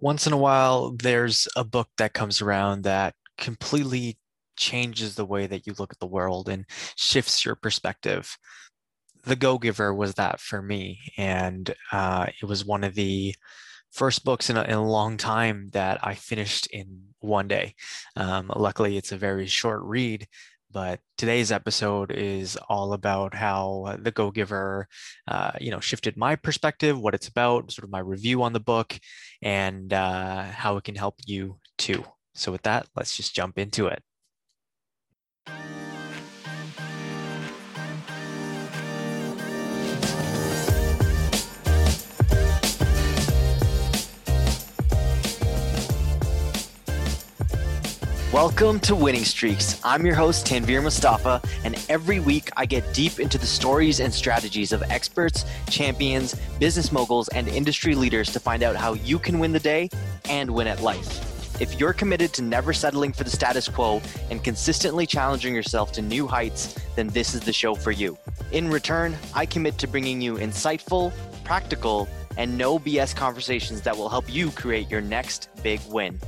once in a while there's a book that comes around that completely changes the way that you look at the world and shifts your perspective. The go giver was that for me and uh, it was one of the first books in a, in a, long time that i finished in one day. Um, luckily it's a very short read but today's episode is all about how the go giver uh, you know shifted my perspective what it's about sort of my review on the book and uh, how it can help you too. So with that let's just jump into it Welcome to Winning Streaks. I'm your host, Tanvir Mustafa, and every week I get deep into the stories and strategies of experts, champions, business moguls, and industry leaders to find out how you can win the day and win at life. If you're committed to never settling for the status quo and consistently challenging yourself to new heights, then this is the show for you. In return, I commit to bringing you insightful, practical, and no BS conversations that will help you create your next big win.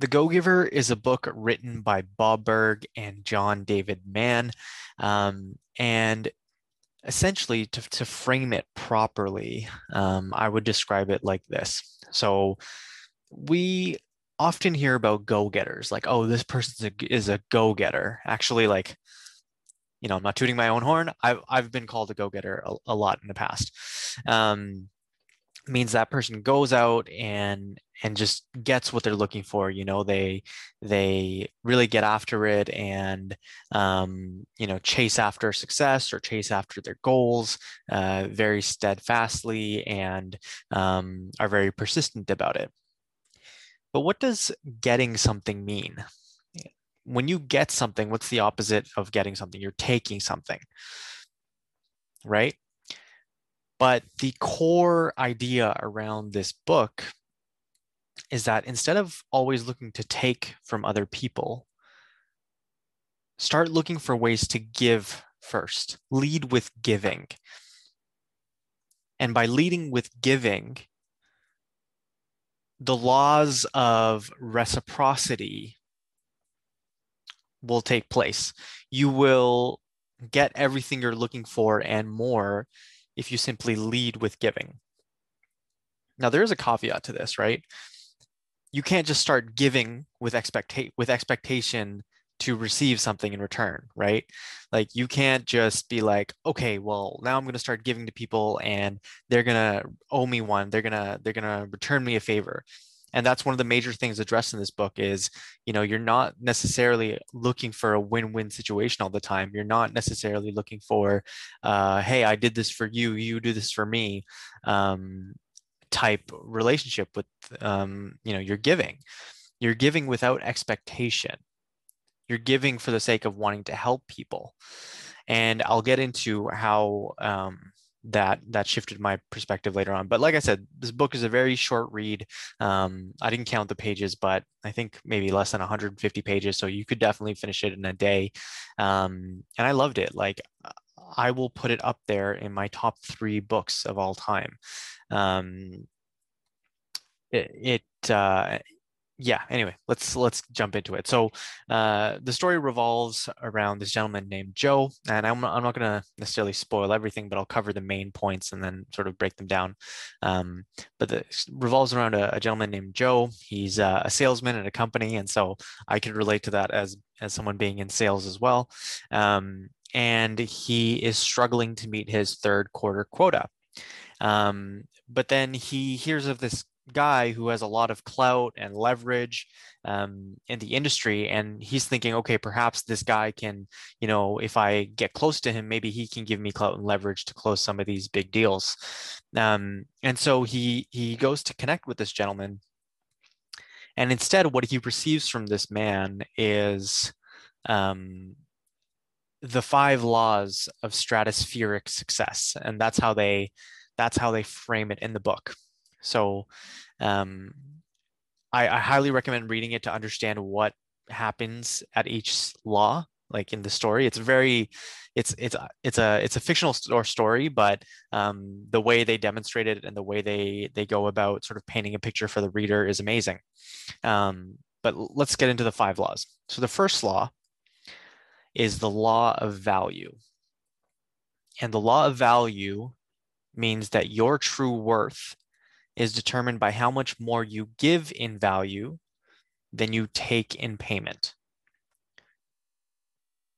The Go Giver is a book written by Bob Burg and John David Mann. Um, and essentially, to, to frame it properly, um, I would describe it like this. So, we often hear about go getters, like, oh, this person is a go getter. Actually, like, you know, I'm not tooting my own horn. I've, I've been called a go getter a, a, lot in the past. Um, means that person goes out and and just gets what they're looking for you know they they really get after it and um, you know chase after success or chase after their goals uh, very steadfastly and um, are very persistent about it. But what does getting something mean? When you get something what's the opposite of getting something? You're taking something right but the core idea around this book is that instead of always looking to take from other people, start looking for ways to give first. Lead with giving. And by leading with giving, the laws of reciprocity will take place. You will get everything you're looking for and more if you simply lead with giving. Now, there is a caveat to this, right? You can't just start giving with expecta- with expectation to receive something in return, right? Like you can't just be like, okay, well, now I'm going to start giving to people and they're going to owe me one. They're going to they're going to return me a favor and that's one of the major things addressed in this book is you know you're not necessarily looking for a win-win situation all the time. You're not necessarily looking for uh, hey i did this for you you do this for me um, type relationship with um, you know you're giving. You're giving without expectation. You're giving for the sake of wanting to help people. And i'll get into how um, that that shifted my perspective later on. But like i said this book is a very short read. Um, i didn't count the pages but i think maybe less than 150 pages so you could definitely finish it in a day. Um, and i loved it. Like i will put it up there in my top three books of all time. Um, it, it uh, yeah anyway let's let's jump into it. So uh, the story revolves around this gentleman named joe and i'm, I'm not going to necessarily spoil everything but i'll cover the main points and then sort of break them down. Um, but it revolves around a, a, gentleman named joe. He's uh, a salesman at a company and so i can relate to that as as someone being in sales as well. Um, and he is struggling to meet his third quarter quota. Um, but then he hears of this guy who has a lot of clout and leverage um, in the industry and he's thinking okay perhaps this guy can you know if i get close to him maybe he can give me clout and leverage to close some of these big deals. Um, and so he he goes to connect with this gentleman. And instead what he receives from this man is um, the five laws of stratospheric success and that's how they that's how they frame it in the book so um, I, I highly recommend reading it to understand what happens at each law like in the story. It's very, it's it's it's a it's a fictional story, but um, the way they demonstrate it and the way they they go about sort of painting a picture for the reader is amazing. Um, but let's get into the five laws. So the first law is the law of value, and the law of value means that your true worth is determined by how much more you give in value than you take in payment.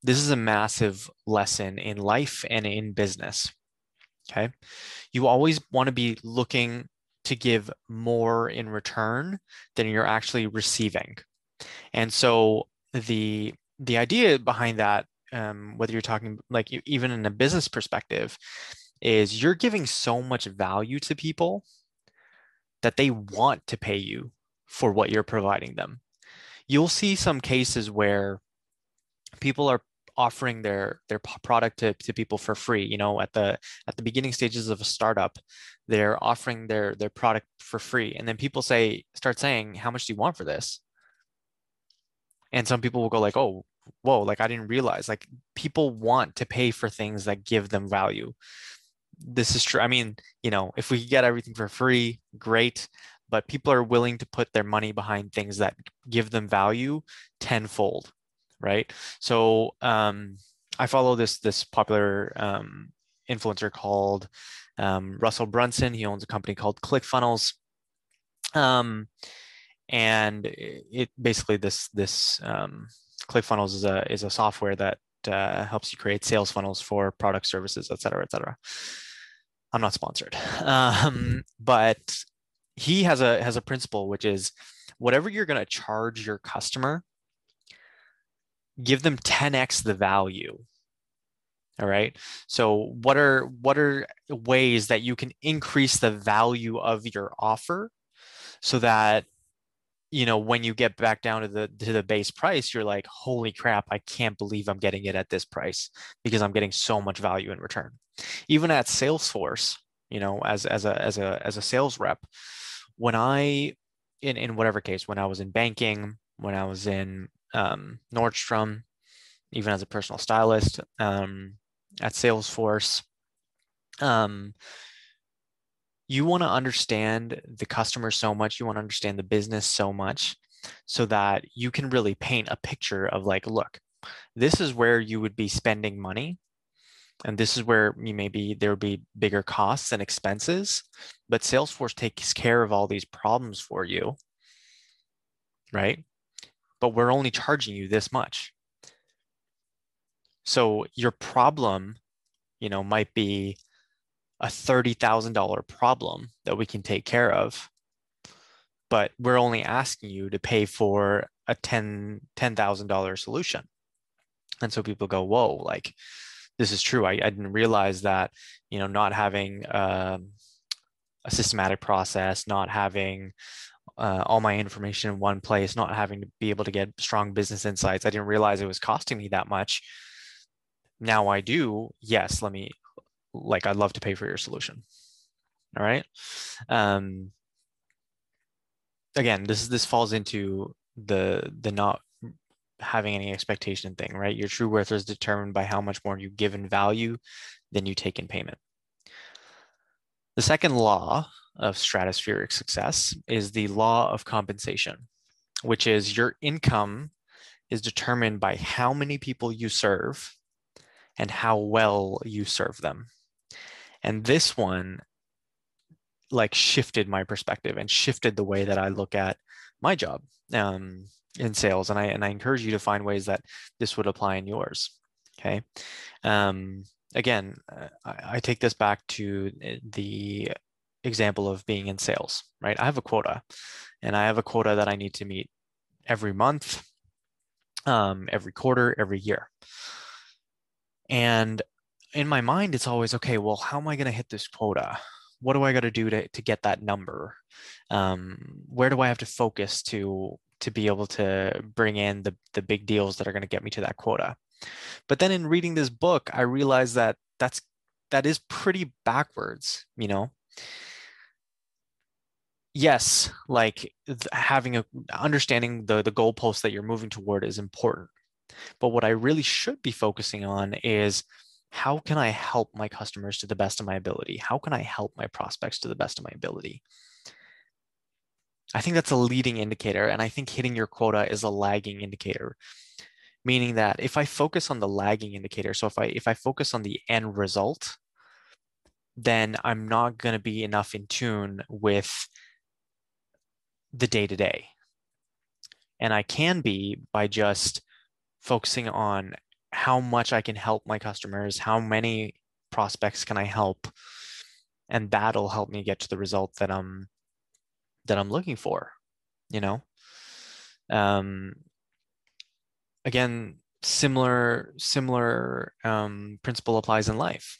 This is a massive lesson in life and in business. Okay. You always want to be looking to give more in return than you're actually receiving. And so the the idea behind that, um, whether you're talking like even in a business perspective, is you're giving so much value to people that they want to pay you for what you're providing them. You'll see some cases where people are offering their their product to, to people for free you know at the at the beginning stages of a startup they're offering their their product for free. And then people say start saying how much do you want for this? And some people will go like oh whoa like i didn't realize. Like people want to pay for things that give them value this is true. I mean, you know, if we get everything for free, great. But people are willing to put their money behind things that give them value tenfold, right? So um, I follow this this popular um, influencer called um, Russell Brunson. He owns a company called ClickFunnels, um, and it basically this this um, ClickFunnels is a is a software that uh, helps you create sales funnels for product services, et cetera, et cetera. I'm not sponsored, um, but he has a has a principle which is whatever you're going to charge your customer, give them 10x the value. All right. So what are what are ways that you can increase the value of your offer so that you know when you get back down to the to the base price you're like holy crap i can't believe i'm getting it at this price because i'm getting so much value in return. Even at salesforce you know as as a as a as a sales rep when i in in whatever case when i was in banking when i was in um, nordstrom even as a personal stylist um, at salesforce um, you want to understand the customer so much, you want to understand the business so much so that you can really paint a picture of like, look, this is where you would be spending money. And this is where you maybe there would be bigger costs and expenses, but Salesforce takes care of all these problems for you, right? But we're only charging you this much. So your problem, you know, might be a $30,000 problem that we can take care of. But we're only asking you to pay for a $10, $10,000 solution. And so people go, whoa, like this is true. I, I didn't realize that, you know, not having um, a systematic process, not having uh, all my information in one place, not having to be able to get strong business insights. I didn't realize it was costing me that much. Now I do. Yes, let me like I'd love to pay for your solution. All right. Um, again, this is this falls into the the not having any expectation thing, right? Your true worth is determined by how much more you give in value than you take in payment. The second law of stratospheric success is the law of compensation, which is your income is determined by how many people you serve and how well you serve them. And this one like shifted my perspective and shifted the way that I look at my job um, in sales. And I and I encourage you to find ways that this would apply in yours. Okay. Um, again, uh, I, I take this back to eh, the example of being in sales, right? I have a quota and I have a quota that I need to meet every month, um, every quarter, every year. And in my mind, it's always okay. Well, how am I going to hit this quota? What do I got to do to get that number? Um, where do I have to focus to to be able to bring in the the big deals that are going to get me to that quota? But then in reading this book, I realized that that's that is pretty backwards. You know, yes, like having a understanding the the goalpost that you're moving toward is important. But what I really should be focusing on is how can I help my customers to the best of my ability? How can I help my prospects to the best of my ability? I think that's a leading indicator. And I think hitting your quota is a lagging indicator, meaning that if I focus on the lagging indicator, so if I if I focus on the end result, then I'm not going to be enough in tune with the day to day. And I can be by just focusing on how much I can help my customers, how many prospects can I help, and that'll help me get to the result that I'm that I'm looking for, you know? Um, again, similar, similar um, principle applies in life.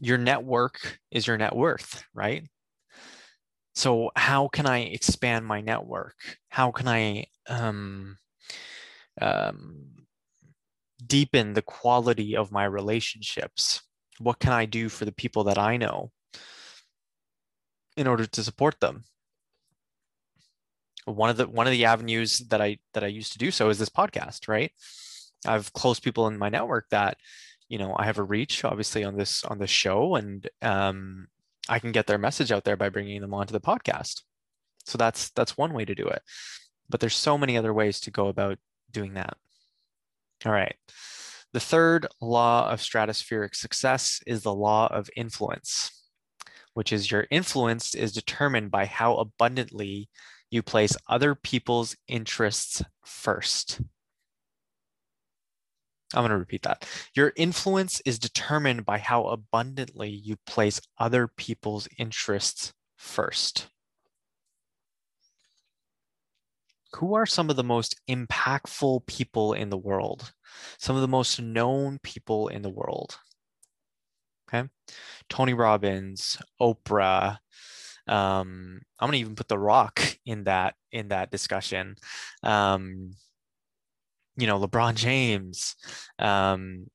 Your network is your net worth, right? So how can I expand my network? How can I um, um, deepen the quality of my relationships? What can I do for the people that I know? in order to support them one of the one of the avenues that i that i used to do so is this podcast right i have close people in my network that you know i have a reach obviously on this on this show and um, i can get their message out there by bringing them onto the podcast so that's that's one way to do it but there's so many other ways to go about doing that all right the third law of stratospheric success is the law of influence which is your influence is determined by how abundantly you place other people's interests first. I'm going to repeat that. Your influence is determined by how abundantly you place other people's interests first. Who are some of the most impactful people in the world? Some of the most known people in the world? Okay. Tony Robbins, Oprah. Um, I'm gonna even put The Rock in that in that discussion. Um, you know, LeBron James. Um,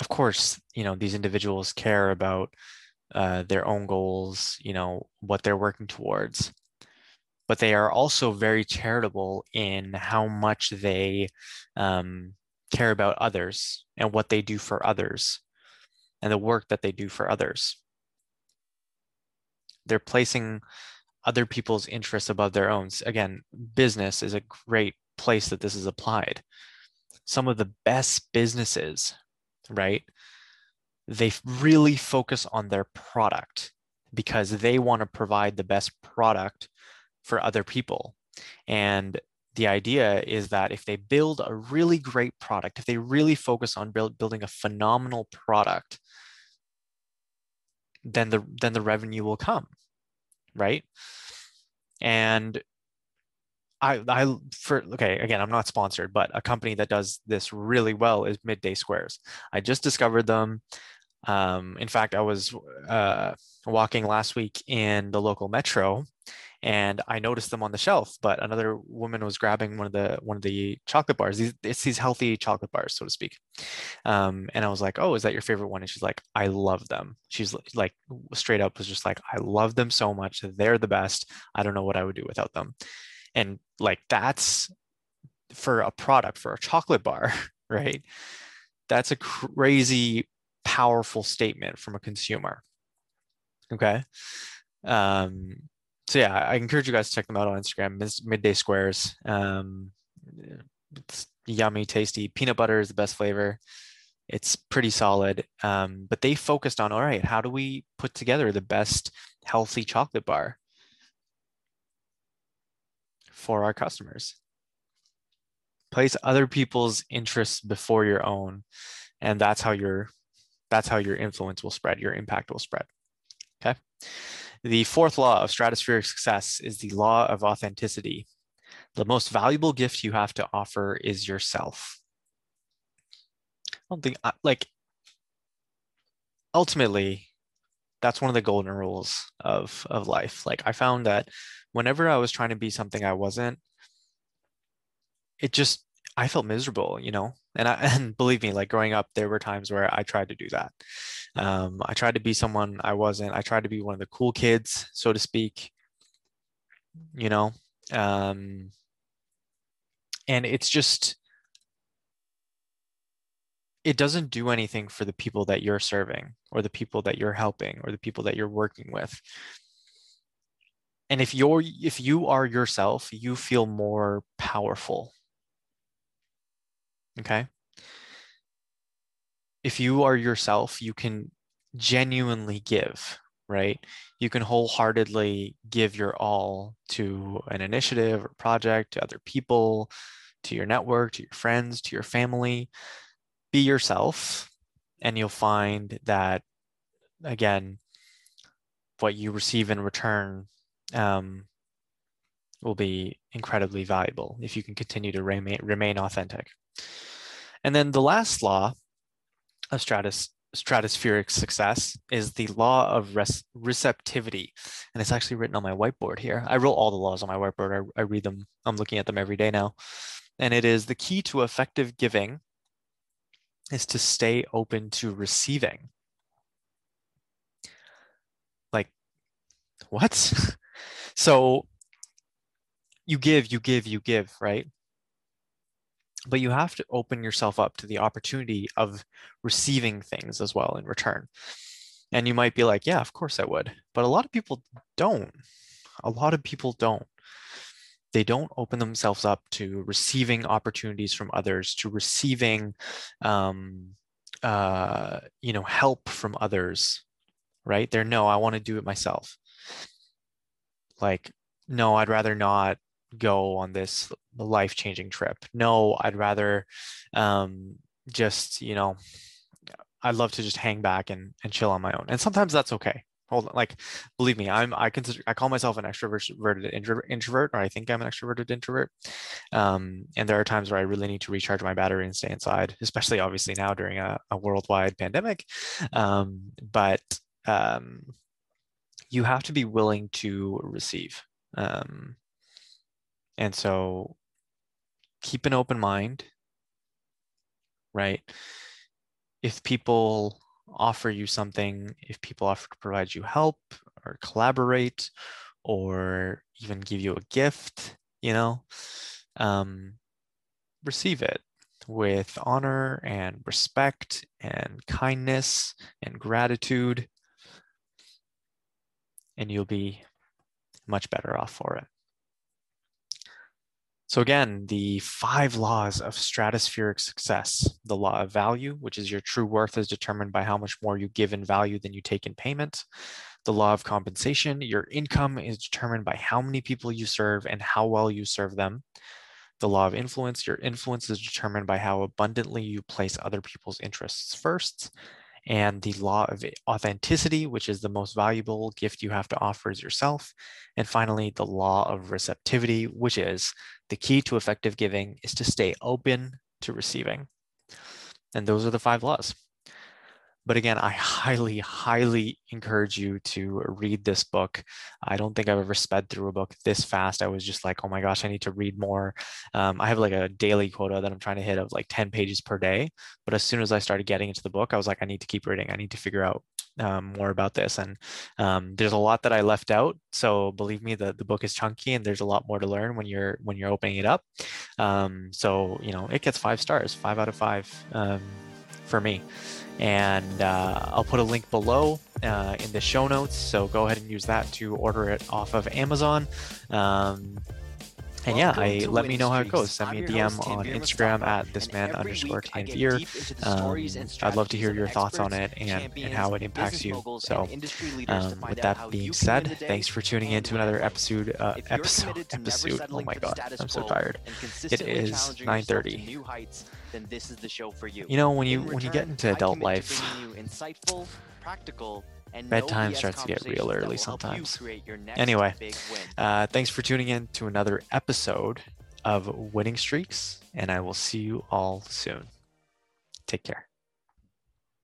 of course, you know these individuals care about uh, their own goals. You know what they're working towards, but they are also very charitable in how much they um, care about others and what they do for others and the work that they do for others. They're placing other people's interests above their own. Again, business is a great place that this is applied. Some of the best businesses, right? They really focus on their product because they want to provide the best product for other people. And the idea is that if they build a really great product, if they really focus on build, building a phenomenal product, then the then the revenue will come right? And I, I for okay again i'm not sponsored but a company that does this really well is midday squares. I just discovered them. Um, in fact i was uh, walking last week in the local metro and I noticed them on the shelf. But another woman was grabbing one of the one of the chocolate bars. These it's these healthy chocolate bars, so to speak. Um, and I was like, "Oh, is that your favorite one?" And she's like, "I love them." She's like, straight up was just like, "I love them so much. They're the best. I don't know what I would do without them." And like that's for a product for a chocolate bar, right? That's a crazy powerful statement from a consumer. Okay. Um, so yeah, I encourage you guys to check them out on Instagram. Midday Squares. Um, it's yummy, tasty. Peanut butter is the best flavor. It's pretty solid. Um, but they focused on all right, how do we put together the best healthy chocolate bar for our customers? Place other people's interests before your own, and that's how your that's how your influence will spread. Your impact will spread. Okay. The fourth law of stratospheric success is the law of authenticity. The most valuable gift you have to offer is yourself. I don't think, like, ultimately, that's one of the golden rules of, of life. Like, I found that whenever I was trying to be something I wasn't, it just, I felt miserable, you know? And I, and believe me, like growing up, there were times where I tried to do that. Um, I tried to be someone I wasn't. I tried to be one of the cool kids, so to speak. You know, um, and it's just it doesn't do anything for the people that you're serving or the people that you're helping or the people that you're working with and if you're if you are yourself you feel more powerful okay. If you are yourself you can genuinely give right? You can wholeheartedly give your all to an initiative or project to other people to your network to your friends to your family. Be yourself and you'll find that again what you receive in return um, will be incredibly valuable if you can continue to remain, remain authentic. And then the last law of stratus, stratospheric success is the law of res, receptivity. And it's actually written on my whiteboard here. I wrote all the laws on my whiteboard. I, I read them. I'm looking at them every day now. And it is the key to effective giving is to stay open to receiving. Like, what? So you give, you give, you give, right? But you have to open yourself up to the opportunity of receiving things as well in return. And you might be like, yeah, of course I would. But a lot of people don't. A lot of people don't. They don't open themselves up to receiving opportunities from others, to receiving, um, uh, you know, help from others, right? They're no, I want to do it myself like no i'd rather not go on this life-changing trip. No i'd rather um, just you know i'd love to just hang back and, and chill on my own. And sometimes that's okay. Hold on like believe me i'm i consider i call myself an extroverted introvert or i think i'm an extroverted introvert. Um, and there are times where i really need to recharge my battery and stay inside especially obviously now during a, a worldwide pandemic. Um, but um, you have to be willing to receive. Um, and so keep an open mind, right? If people offer you something, if people offer to provide you help or collaborate or even give you a gift, you know, um, receive it with honor and respect and kindness and gratitude and you'll be much better off for it. So again, the five laws of stratospheric success, the law of value, which is your true worth is determined by how much more you give in value than you take in payment. The law of compensation, your income is determined by how many people you serve and how well you serve them. The law of influence, your influence is determined by how abundantly you place other people's interests first and the law of authenticity, which is the most valuable gift you have to offer is yourself. And finally, the law of receptivity, which is the key to effective giving is to stay open to receiving. And those are the five laws. But again, I highly, highly encourage you to read this book. I don't think I've ever sped through a book this fast. I was just like, oh my gosh, I need to read more. Um, I have like a daily quota that I'm trying to hit of like 10 pages per day. But as soon as I started getting into the book, I was like, I need to keep reading. I need to figure out um, more about this. And um, there's a lot that I left out. So believe me, the, the book is chunky and there's a lot more to learn when you're when you're opening it up. Um, so you know, it gets five stars, five out of five um, for me and uh, I'll put a link below uh, in the show notes. So go ahead and use that to order it off of Amazon. Um, and yeah, I let me know how it goes. Send me a DM on Instagram at thisman underscore Tanvir. Um, I'd love to hear your thoughts on it and, and how it impacts you. So, um, with that being said, thanks for tuning in to another episode. Uh, episode. Episode. Oh my god, I'm so tired. It is 9:30. Then this is the show for you. You know, when you when you get into adult life, Bedtime starts to get real early sometimes. Anyway, uh, thanks for tuning in to another episode of Winning Streaks, and I will see you all soon. Take care.